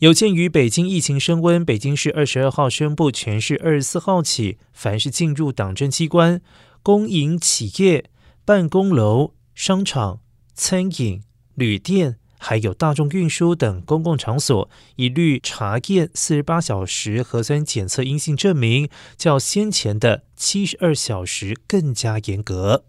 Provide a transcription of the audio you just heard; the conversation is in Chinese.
有鉴于北京疫情升温北京市二十二号宣布全市二十四号起凡是进入党政机关公营企业办公楼商场餐饮旅店还有大众运输等公共场所一律查验四十八小时核酸检测阴性证明较先前的七十二小时更加严格